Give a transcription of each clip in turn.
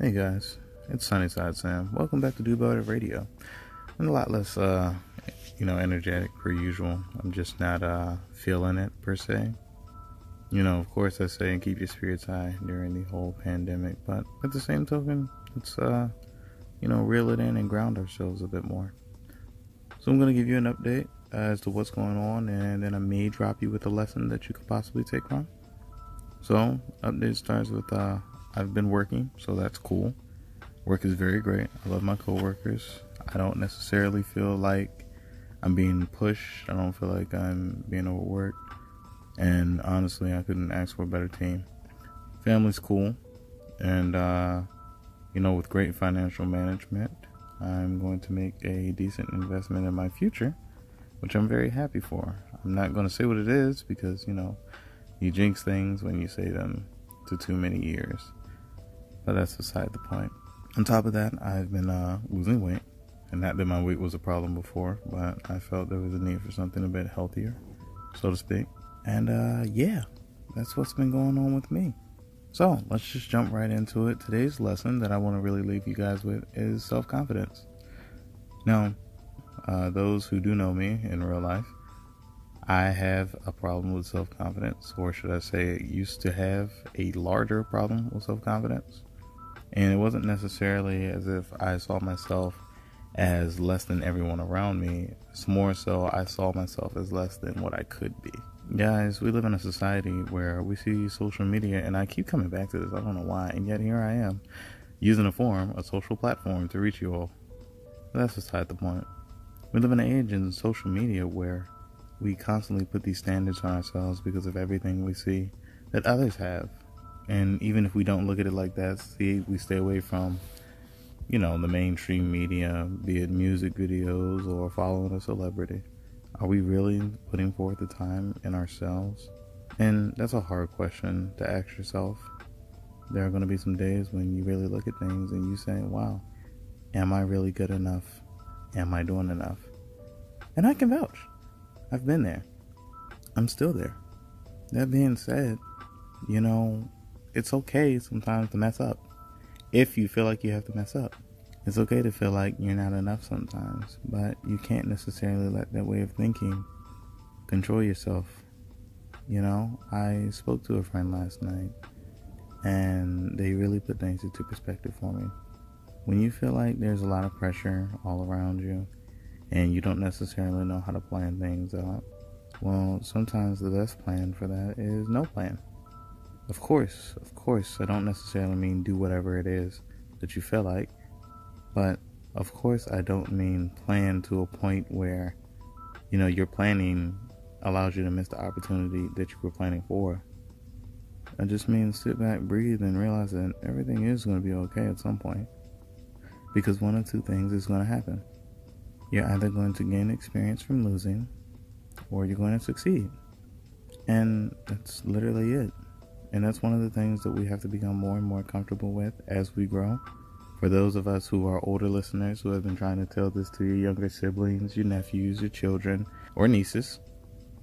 Hey guys, it's Sunnyside Sam. Welcome back to Do Better Radio. I'm a lot less, uh, you know, energetic per usual. I'm just not uh, feeling it per se. You know, of course, I say and keep your spirits high during the whole pandemic, but at the same token, let's, uh, you know, reel it in and ground ourselves a bit more. So I'm to give you an update as to what's going on, and then I may drop you with a lesson that you could possibly take from. So, update starts with uh, I've been working, so that's cool. Work is very great. I love my coworkers. I don't necessarily feel like I'm being pushed. I don't feel like I'm being overworked. And honestly, I couldn't ask for a better team. Family's cool. And, uh, you know, with great financial management, I'm going to make a decent investment in my future, which I'm very happy for. I'm not going to say what it is because, you know, you jinx things when you say them to too many years. But that's beside the point. On top of that, I've been uh, losing weight. And not that my weight was a problem before, but I felt there was a need for something a bit healthier, so to speak. And uh, yeah, that's what's been going on with me. So let's just jump right into it. Today's lesson that I want to really leave you guys with is self confidence. Now, uh, those who do know me in real life, I have a problem with self confidence, or should I say, used to have a larger problem with self confidence. And it wasn't necessarily as if I saw myself as less than everyone around me. It's more so I saw myself as less than what I could be. Guys, we live in a society where we see social media, and I keep coming back to this. I don't know why, and yet here I am using a forum, a social platform to reach you all. That's beside the point. We live in an age in social media where we constantly put these standards on ourselves because of everything we see that others have. And even if we don't look at it like that, see, we stay away from, you know, the mainstream media, be it music videos or following a celebrity. Are we really putting forth the time in ourselves? And that's a hard question to ask yourself. There are going to be some days when you really look at things and you say, wow, am I really good enough? Am I doing enough? And I can vouch. I've been there. I'm still there. That being said, you know, it's okay sometimes to mess up. If you feel like you have to mess up, it's okay to feel like you're not enough sometimes, but you can't necessarily let that way of thinking control yourself. You know, I spoke to a friend last night and they really put things into perspective for me. When you feel like there's a lot of pressure all around you and you don't necessarily know how to plan things out, well, sometimes the best plan for that is no plan. Of course, of course, I don't necessarily mean do whatever it is that you feel like, but of course, I don't mean plan to a point where, you know, your planning allows you to miss the opportunity that you were planning for. I just mean sit back, breathe, and realize that everything is going to be okay at some point. Because one of two things is going to happen. You're either going to gain experience from losing, or you're going to succeed. And that's literally it. And that's one of the things that we have to become more and more comfortable with as we grow. For those of us who are older listeners who have been trying to tell this to your younger siblings, your nephews, your children, or nieces,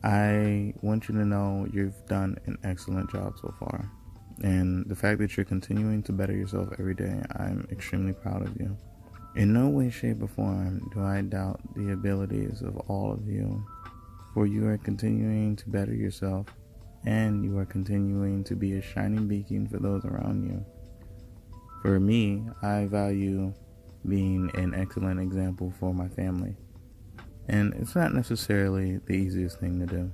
I want you to know you've done an excellent job so far. And the fact that you're continuing to better yourself every day, I'm extremely proud of you. In no way, shape, or form do I doubt the abilities of all of you, for you are continuing to better yourself and you are continuing to be a shining beacon for those around you. For me, I value being an excellent example for my family. And it's not necessarily the easiest thing to do.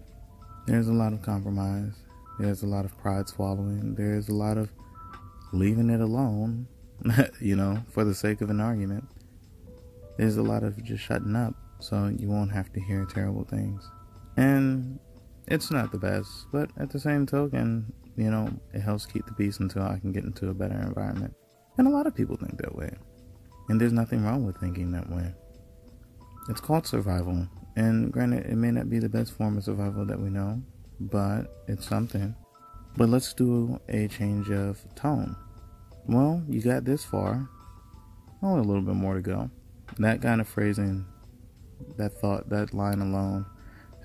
There's a lot of compromise, there's a lot of pride swallowing, there's a lot of leaving it alone, you know, for the sake of an argument. There's a lot of just shutting up so you won't have to hear terrible things. And it's not the best, but at the same token, you know, it helps keep the peace until I can get into a better environment. And a lot of people think that way. And there's nothing wrong with thinking that way. It's called survival. And granted, it may not be the best form of survival that we know, but it's something. But let's do a change of tone. Well, you got this far. Only a little bit more to go. That kind of phrasing, that thought, that line alone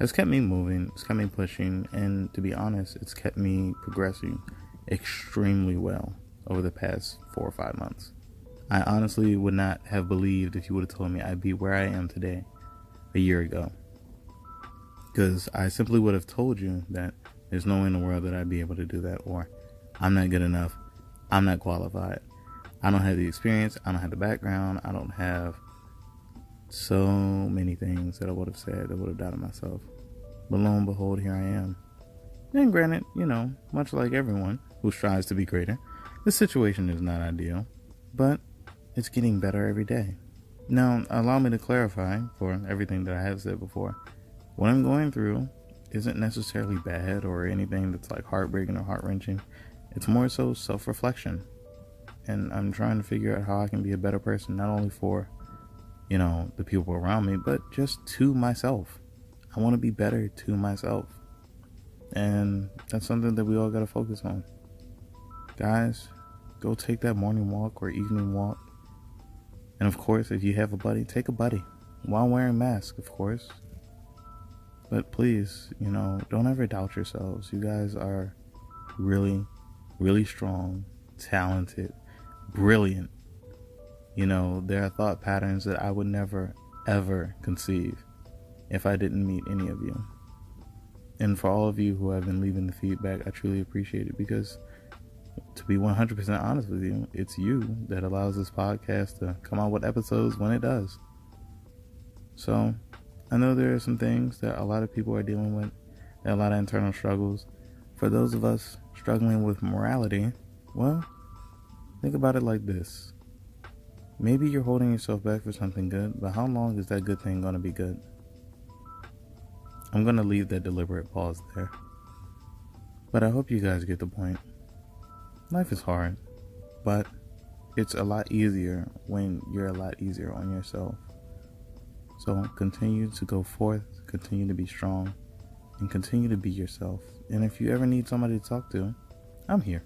has kept me moving, it's kept me pushing, and to be honest, it's kept me progressing extremely well. over the past four or five months. I honestly would not have believed if you would have told me I'd be where I am today a year ago. Because I simply would have told you that there's no way in the world that I'd be able to do that, or I'm not good enough, I'm not qualified, I don't have the experience, I don't have the background, I don't have so many things that I would have said that would have doubted myself. But lo and behold, here I am. And granted, you know, much like everyone who strives to be greater, the situation is not ideal, but it's getting better every day. Now, allow me to clarify for everything that I have said before. What I'm going through isn't necessarily bad or anything that's like heartbreaking or heart wrenching. It's more so self reflection. And I'm trying to figure out how I can be a better person, not only for, you know, the people around me, but just to myself. I want to be better to myself. And that's something that we all got to focus on. Guys, go take that morning walk or evening walk. And of course, if you have a buddy, take a buddy while wearing mask, of course. But please, you know, don't ever doubt yourselves. You guys are really, really strong, talented, brilliant. You know, there are thought patterns that I would never, ever conceive if I didn't meet any of you. And for all of you who have been leaving the feedback, I truly appreciate it because, to be 100% honest with you, it's you that allows this podcast to come out with episodes when it does. So, I know there are some things that a lot of people are dealing with, a lot of internal struggles. For those of us struggling with morality, well, think about it like this. Maybe you're holding yourself back for something good, but how long is that good thing going to be good? I'm going to leave that deliberate pause there. But I hope you guys get the point. Life is hard, but it's a lot easier when you're a lot easier on yourself. So continue to go forth, continue to be strong, and continue to be yourself. And if you ever need somebody to talk to, I'm here.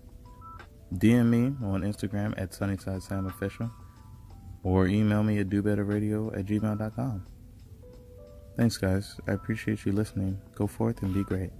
DM me on Instagram at Sunnyside Sam Official or email me at dobetterradio at gmail.com. Thanks, guys. I appreciate you listening. Go forth and be great.